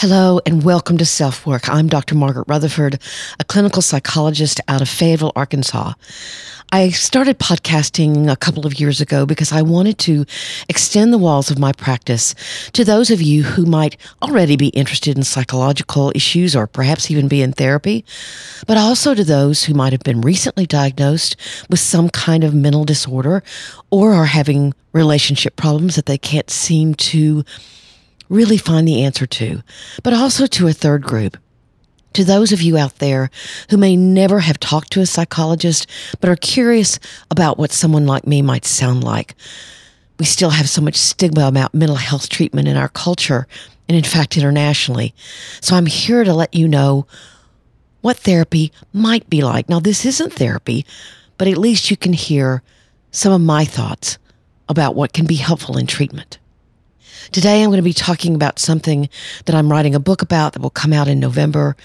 Hello and welcome to Self Work. I'm Dr. Margaret Rutherford, a clinical psychologist out of Fayetteville, Arkansas. I started podcasting a couple of years ago because I wanted to extend the walls of my practice to those of you who might already be interested in psychological issues or perhaps even be in therapy, but also to those who might have been recently diagnosed with some kind of mental disorder or are having relationship problems that they can't seem to really find the answer to, but also to a third group. To those of you out there who may never have talked to a psychologist, but are curious about what someone like me might sound like. We still have so much stigma about mental health treatment in our culture, and in fact, internationally. So I'm here to let you know what therapy might be like. Now, this isn't therapy, but at least you can hear some of my thoughts about what can be helpful in treatment. Today, I'm going to be talking about something that I'm writing a book about that will come out in November.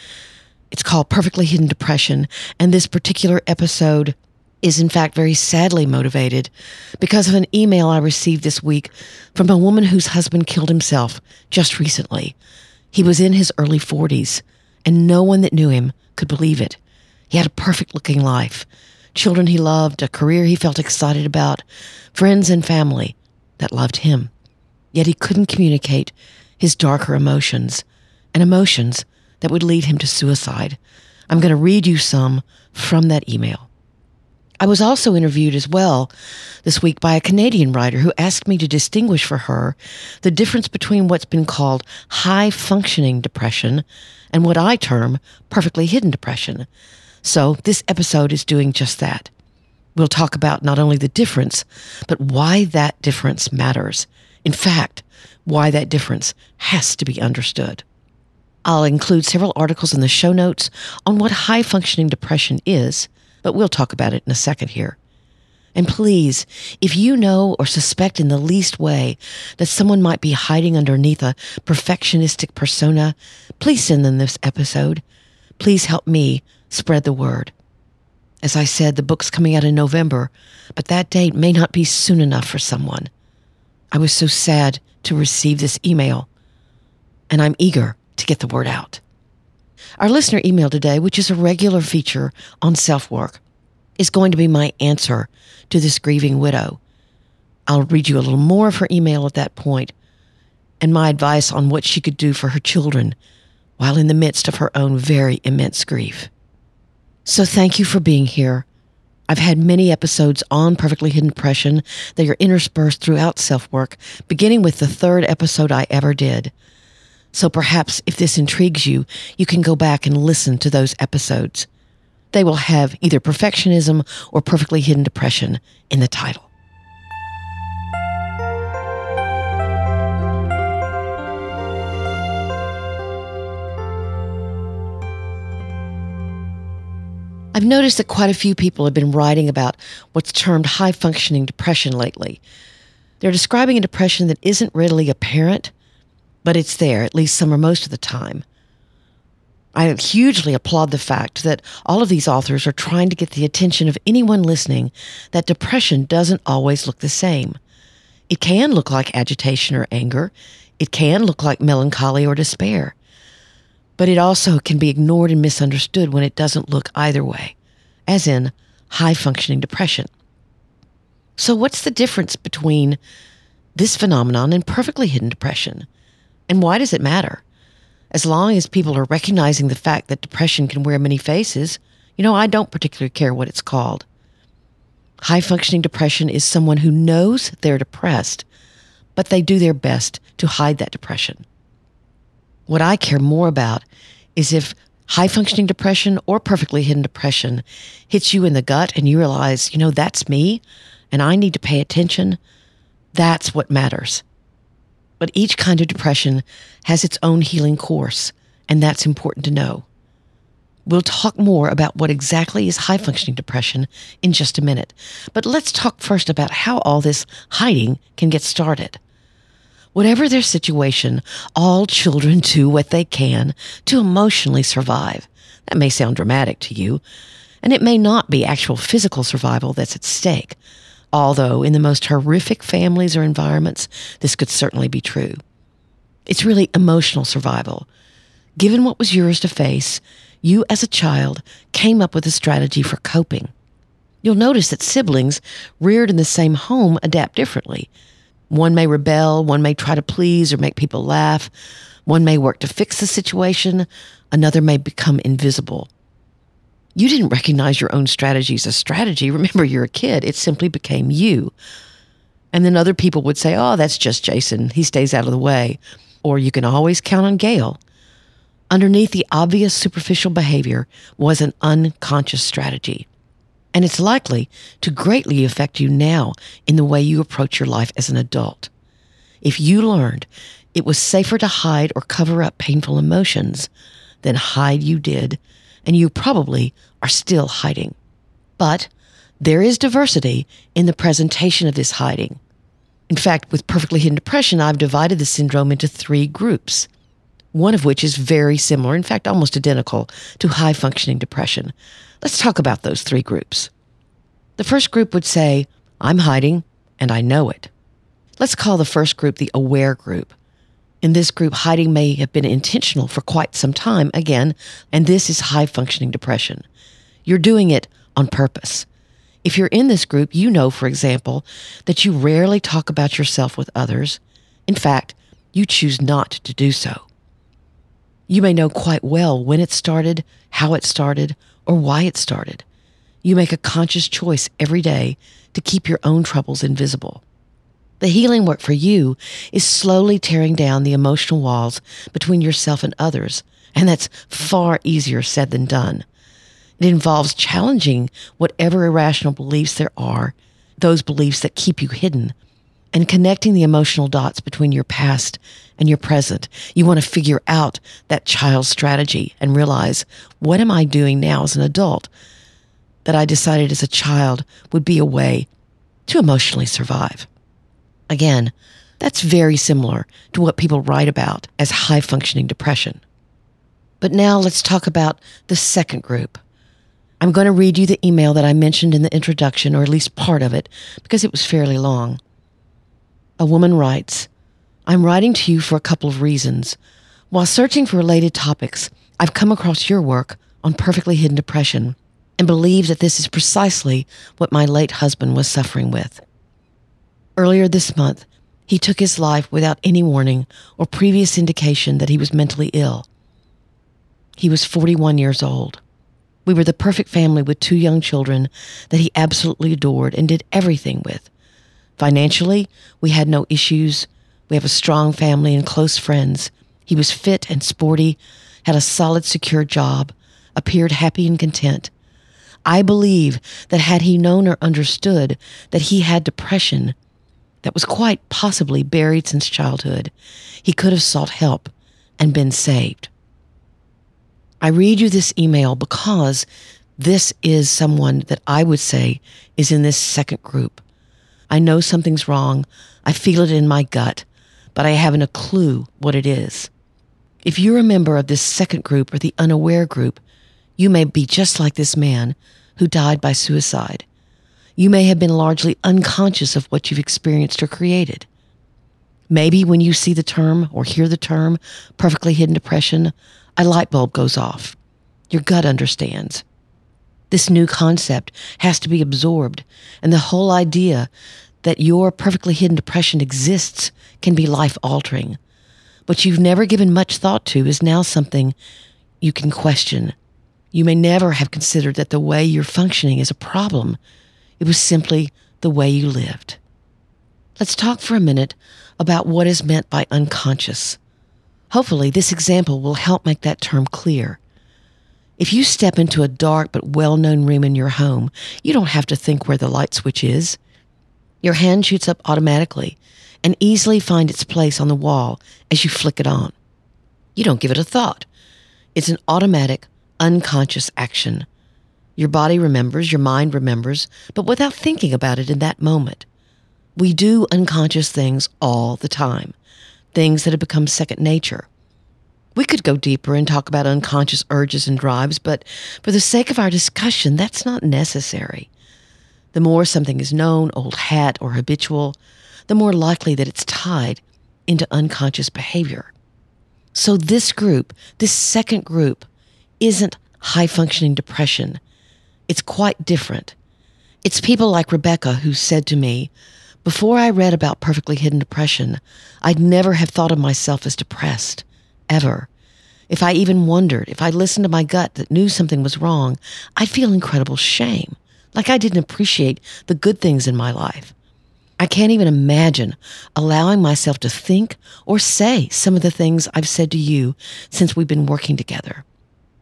It's called Perfectly Hidden Depression. And this particular episode is, in fact, very sadly motivated because of an email I received this week from a woman whose husband killed himself just recently. He was in his early 40s, and no one that knew him could believe it. He had a perfect looking life, children he loved, a career he felt excited about, friends and family that loved him yet he couldn't communicate his darker emotions and emotions that would lead him to suicide. I'm going to read you some from that email. I was also interviewed as well this week by a Canadian writer who asked me to distinguish for her the difference between what's been called high functioning depression and what I term perfectly hidden depression. So this episode is doing just that. We'll talk about not only the difference, but why that difference matters in fact, why that difference has to be understood. I'll include several articles in the show notes on what high functioning depression is, but we'll talk about it in a second here. And please, if you know or suspect in the least way that someone might be hiding underneath a perfectionistic persona, please send them this episode. Please help me spread the word. As I said, the book's coming out in November, but that date may not be soon enough for someone. I was so sad to receive this email, and I'm eager to get the word out. Our listener email today, which is a regular feature on self work, is going to be my answer to this grieving widow. I'll read you a little more of her email at that point and my advice on what she could do for her children while in the midst of her own very immense grief. So thank you for being here. I've had many episodes on perfectly hidden depression that are interspersed throughout self work, beginning with the third episode I ever did. So perhaps if this intrigues you, you can go back and listen to those episodes. They will have either perfectionism or perfectly hidden depression in the title. I've noticed that quite a few people have been writing about what's termed high functioning depression lately. They're describing a depression that isn't readily apparent, but it's there, at least some or most of the time. I hugely applaud the fact that all of these authors are trying to get the attention of anyone listening that depression doesn't always look the same. It can look like agitation or anger. It can look like melancholy or despair but it also can be ignored and misunderstood when it doesn't look either way, as in high functioning depression. So, what's the difference between this phenomenon and perfectly hidden depression? And why does it matter? As long as people are recognizing the fact that depression can wear many faces, you know, I don't particularly care what it's called. High functioning depression is someone who knows they're depressed, but they do their best to hide that depression. What I care more about is if high functioning depression or perfectly hidden depression hits you in the gut and you realize, you know, that's me and I need to pay attention. That's what matters. But each kind of depression has its own healing course, and that's important to know. We'll talk more about what exactly is high functioning depression in just a minute. But let's talk first about how all this hiding can get started. Whatever their situation, all children do what they can to emotionally survive. That may sound dramatic to you, and it may not be actual physical survival that's at stake, although in the most horrific families or environments, this could certainly be true. It's really emotional survival. Given what was yours to face, you as a child came up with a strategy for coping. You'll notice that siblings reared in the same home adapt differently. One may rebel, one may try to please or make people laugh, one may work to fix the situation, another may become invisible. You didn't recognize your own strategy as a strategy. Remember, you're a kid. It simply became you. And then other people would say, oh, that's just Jason. He stays out of the way. Or you can always count on Gail. Underneath the obvious superficial behavior was an unconscious strategy. And it's likely to greatly affect you now in the way you approach your life as an adult. If you learned it was safer to hide or cover up painful emotions, then hide you did and you probably are still hiding. But there is diversity in the presentation of this hiding. In fact, with perfectly hidden depression, I've divided the syndrome into three groups, one of which is very similar, in fact, almost identical to high functioning depression. Let's talk about those three groups. The first group would say, I'm hiding and I know it. Let's call the first group the aware group. In this group, hiding may have been intentional for quite some time again, and this is high functioning depression. You're doing it on purpose. If you're in this group, you know, for example, that you rarely talk about yourself with others. In fact, you choose not to do so. You may know quite well when it started, how it started, or why it started. You make a conscious choice every day to keep your own troubles invisible. The healing work for you is slowly tearing down the emotional walls between yourself and others, and that's far easier said than done. It involves challenging whatever irrational beliefs there are, those beliefs that keep you hidden, and connecting the emotional dots between your past and your present. You want to figure out that child's strategy and realize what am I doing now as an adult that I decided as a child would be a way to emotionally survive. Again, that's very similar to what people write about as high functioning depression. But now let's talk about the second group. I'm going to read you the email that I mentioned in the introduction, or at least part of it, because it was fairly long. A woman writes, I'm writing to you for a couple of reasons. While searching for related topics, I've come across your work on perfectly hidden depression and believe that this is precisely what my late husband was suffering with. Earlier this month, he took his life without any warning or previous indication that he was mentally ill. He was 41 years old. We were the perfect family with two young children that he absolutely adored and did everything with. Financially, we had no issues. We have a strong family and close friends. He was fit and sporty, had a solid, secure job, appeared happy and content. I believe that had he known or understood that he had depression, that was quite possibly buried since childhood, he could have sought help and been saved. I read you this email because this is someone that I would say is in this second group. I know something's wrong. I feel it in my gut, but I haven't a clue what it is. If you're a member of this second group or the unaware group, you may be just like this man who died by suicide you may have been largely unconscious of what you've experienced or created. Maybe when you see the term or hear the term perfectly hidden depression, a light bulb goes off. Your gut understands. This new concept has to be absorbed, and the whole idea that your perfectly hidden depression exists can be life altering. What you've never given much thought to is now something you can question. You may never have considered that the way you're functioning is a problem it was simply the way you lived. Let's talk for a minute about what is meant by unconscious. Hopefully, this example will help make that term clear. If you step into a dark but well known room in your home, you don't have to think where the light switch is. Your hand shoots up automatically and easily find its place on the wall as you flick it on. You don't give it a thought. It's an automatic, unconscious action. Your body remembers, your mind remembers, but without thinking about it in that moment. We do unconscious things all the time, things that have become second nature. We could go deeper and talk about unconscious urges and drives, but for the sake of our discussion, that's not necessary. The more something is known, old hat, or habitual, the more likely that it's tied into unconscious behavior. So, this group, this second group, isn't high functioning depression. It's quite different. It's people like Rebecca who said to me, Before I read about perfectly hidden depression, I'd never have thought of myself as depressed, ever. If I even wondered, if I listened to my gut that knew something was wrong, I'd feel incredible shame like I didn't appreciate the good things in my life. I can't even imagine allowing myself to think or say some of the things I've said to you since we've been working together.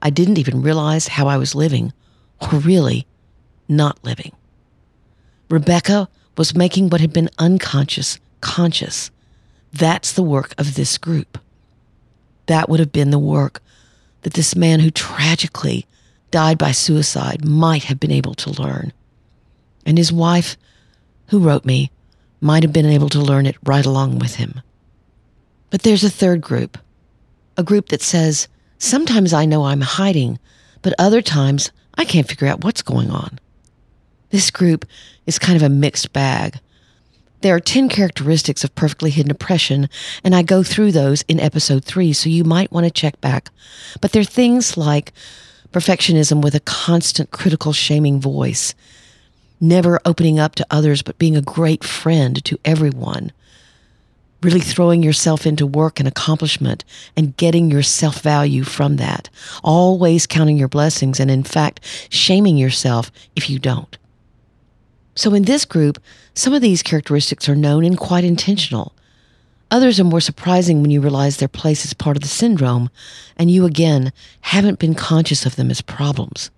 I didn't even realize how I was living, or really not living. Rebecca was making what had been unconscious conscious. That's the work of this group. That would have been the work that this man who tragically died by suicide might have been able to learn. And his wife, who wrote me, might have been able to learn it right along with him. But there's a third group, a group that says, sometimes I know I'm hiding, but other times I can't figure out what's going on. This group is kind of a mixed bag. There are 10 characteristics of perfectly hidden depression, and I go through those in episode 3, so you might want to check back. But there are things like perfectionism with a constant critical, shaming voice, never opening up to others, but being a great friend to everyone, really throwing yourself into work and accomplishment and getting your self value from that, always counting your blessings and, in fact, shaming yourself if you don't. So, in this group, some of these characteristics are known and quite intentional. Others are more surprising when you realize their place is part of the syndrome, and you again haven't been conscious of them as problems.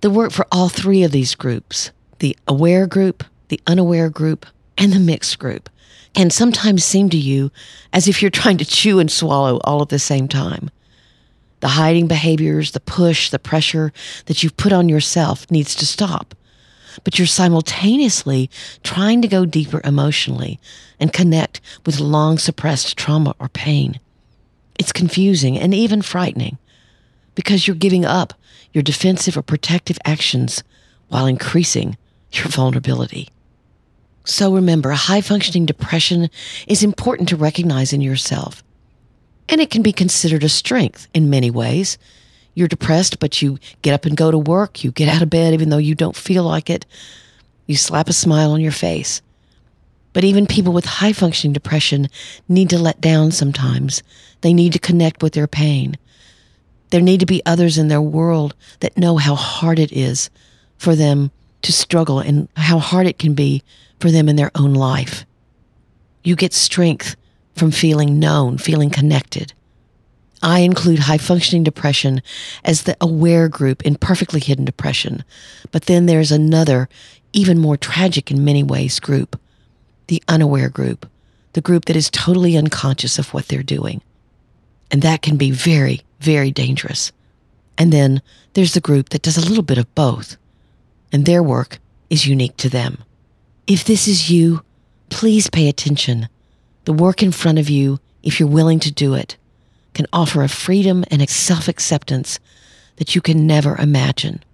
The work for all three of these groups the aware group, the unaware group, and the mixed group can sometimes seem to you as if you're trying to chew and swallow all at the same time. The hiding behaviors, the push, the pressure that you've put on yourself needs to stop but you're simultaneously trying to go deeper emotionally and connect with long suppressed trauma or pain. It's confusing and even frightening because you're giving up your defensive or protective actions while increasing your vulnerability. So remember, a high functioning depression is important to recognize in yourself. And it can be considered a strength in many ways you're depressed, but you get up and go to work. You get out of bed even though you don't feel like it. You slap a smile on your face. But even people with high functioning depression need to let down sometimes. They need to connect with their pain. There need to be others in their world that know how hard it is for them to struggle and how hard it can be for them in their own life. You get strength from feeling known, feeling connected. I include high functioning depression as the aware group in perfectly hidden depression. But then there's another, even more tragic in many ways, group the unaware group, the group that is totally unconscious of what they're doing. And that can be very, very dangerous. And then there's the group that does a little bit of both, and their work is unique to them. If this is you, please pay attention. The work in front of you, if you're willing to do it, can offer a freedom and a self acceptance that you can never imagine.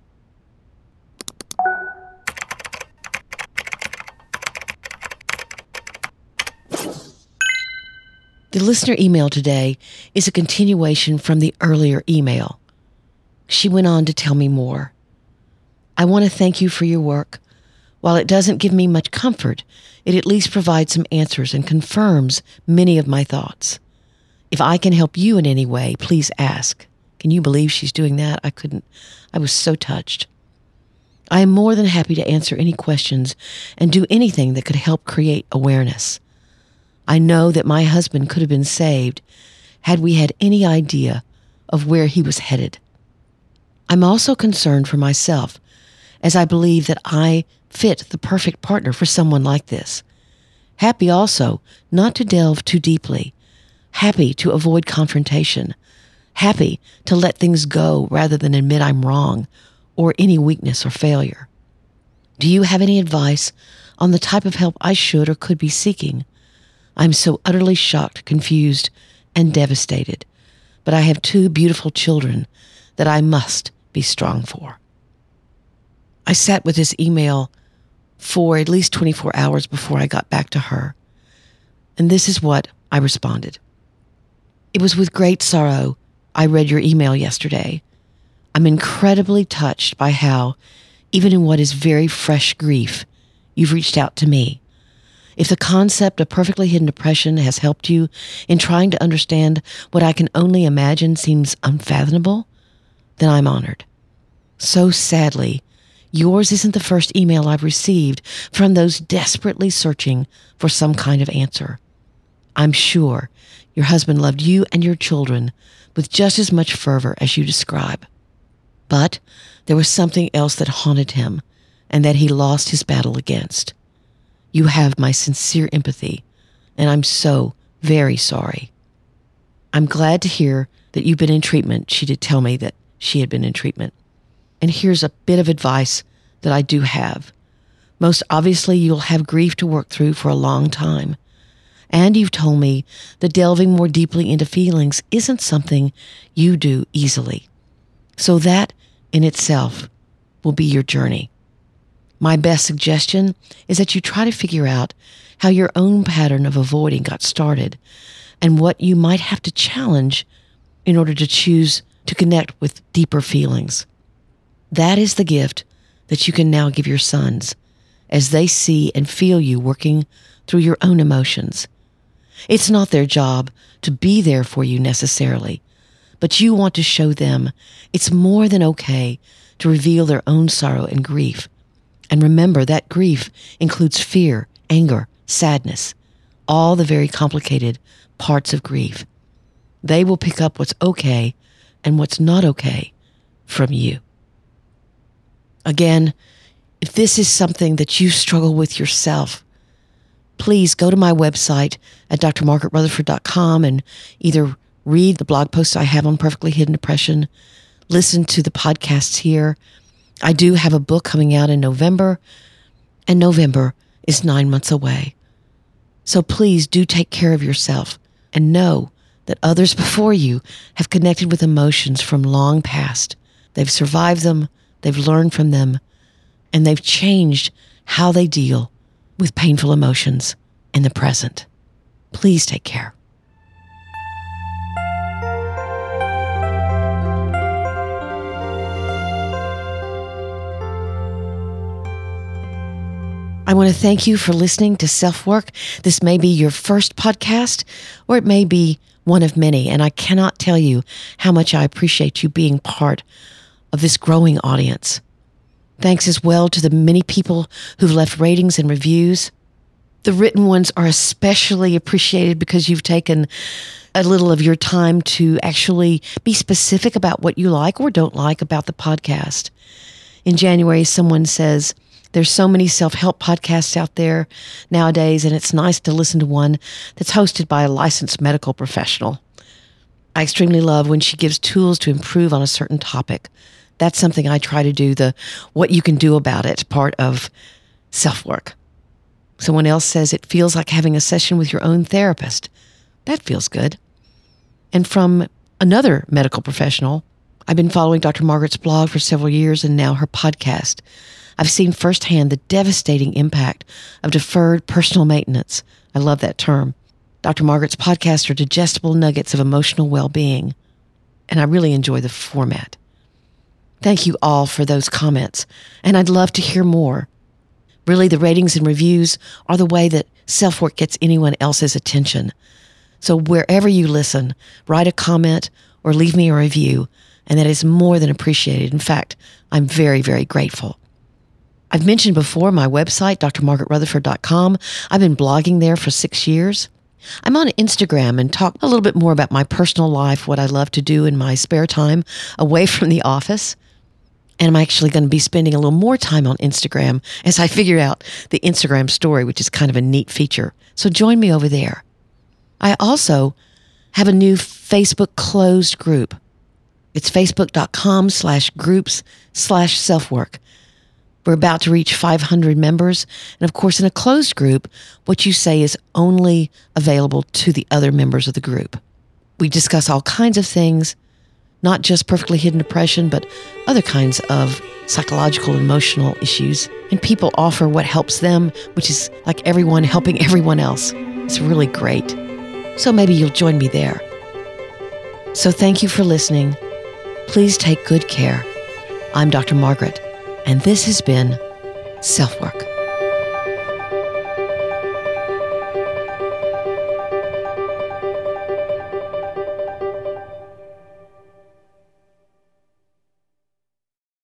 The listener email today is a continuation from the earlier email. She went on to tell me more. I want to thank you for your work. While it doesn't give me much comfort, it at least provides some answers and confirms many of my thoughts. If I can help you in any way, please ask. Can you believe she's doing that? I couldn't. I was so touched. I am more than happy to answer any questions and do anything that could help create awareness. I know that my husband could have been saved had we had any idea of where he was headed. I'm also concerned for myself, as I believe that I fit the perfect partner for someone like this. Happy also not to delve too deeply happy to avoid confrontation, happy to let things go rather than admit I'm wrong or any weakness or failure. Do you have any advice on the type of help I should or could be seeking? I'm so utterly shocked, confused, and devastated, but I have two beautiful children that I must be strong for. I sat with this email for at least 24 hours before I got back to her. And this is what I responded. It was with great sorrow I read your email yesterday. I'm incredibly touched by how, even in what is very fresh grief, you've reached out to me. If the concept of perfectly hidden depression has helped you in trying to understand what I can only imagine seems unfathomable, then I'm honored. So sadly, yours isn't the first email I've received from those desperately searching for some kind of answer. I'm sure your husband loved you and your children with just as much fervor as you describe. But there was something else that haunted him and that he lost his battle against. You have my sincere empathy, and I'm so very sorry. I'm glad to hear that you've been in treatment. She did tell me that she had been in treatment. And here's a bit of advice that I do have. Most obviously, you'll have grief to work through for a long time. And you've told me that delving more deeply into feelings isn't something you do easily. So that in itself will be your journey. My best suggestion is that you try to figure out how your own pattern of avoiding got started and what you might have to challenge in order to choose to connect with deeper feelings. That is the gift that you can now give your sons as they see and feel you working through your own emotions. It's not their job to be there for you necessarily, but you want to show them it's more than okay to reveal their own sorrow and grief and remember that grief includes fear, anger, sadness, all the very complicated parts of grief. They will pick up what's okay and what's not okay from you. Again, if this is something that you struggle with yourself, please go to my website at drmargaretrutherford.com and either read the blog posts I have on perfectly hidden depression, listen to the podcasts here, I do have a book coming out in November, and November is nine months away. So please do take care of yourself and know that others before you have connected with emotions from long past. They've survived them, they've learned from them, and they've changed how they deal with painful emotions in the present. Please take care. I want to thank you for listening to Self Work. This may be your first podcast, or it may be one of many, and I cannot tell you how much I appreciate you being part of this growing audience. Thanks as well to the many people who've left ratings and reviews. The written ones are especially appreciated because you've taken a little of your time to actually be specific about what you like or don't like about the podcast. In January, someone says, there's so many self help podcasts out there nowadays, and it's nice to listen to one that's hosted by a licensed medical professional. I extremely love when she gives tools to improve on a certain topic. That's something I try to do the what you can do about it part of self work. Someone else says it feels like having a session with your own therapist. That feels good. And from another medical professional, I've been following Dr. Margaret's blog for several years and now her podcast. I've seen firsthand the devastating impact of deferred personal maintenance. I love that term. Dr. Margaret's podcasts are digestible nuggets of emotional well being, and I really enjoy the format. Thank you all for those comments, and I'd love to hear more. Really, the ratings and reviews are the way that self work gets anyone else's attention. So, wherever you listen, write a comment or leave me a review, and that is more than appreciated. In fact, I'm very, very grateful. I've mentioned before my website, drmargaretrutherford.com. I've been blogging there for six years. I'm on Instagram and talk a little bit more about my personal life, what I love to do in my spare time away from the office. And I'm actually going to be spending a little more time on Instagram as I figure out the Instagram story, which is kind of a neat feature. So join me over there. I also have a new Facebook closed group It's facebook.com slash groups slash self-work. We're about to reach 500 members. And of course, in a closed group, what you say is only available to the other members of the group. We discuss all kinds of things, not just perfectly hidden depression, but other kinds of psychological and emotional issues. And people offer what helps them, which is like everyone helping everyone else. It's really great. So maybe you'll join me there. So thank you for listening. Please take good care. I'm Dr. Margaret, and this has been Self Work.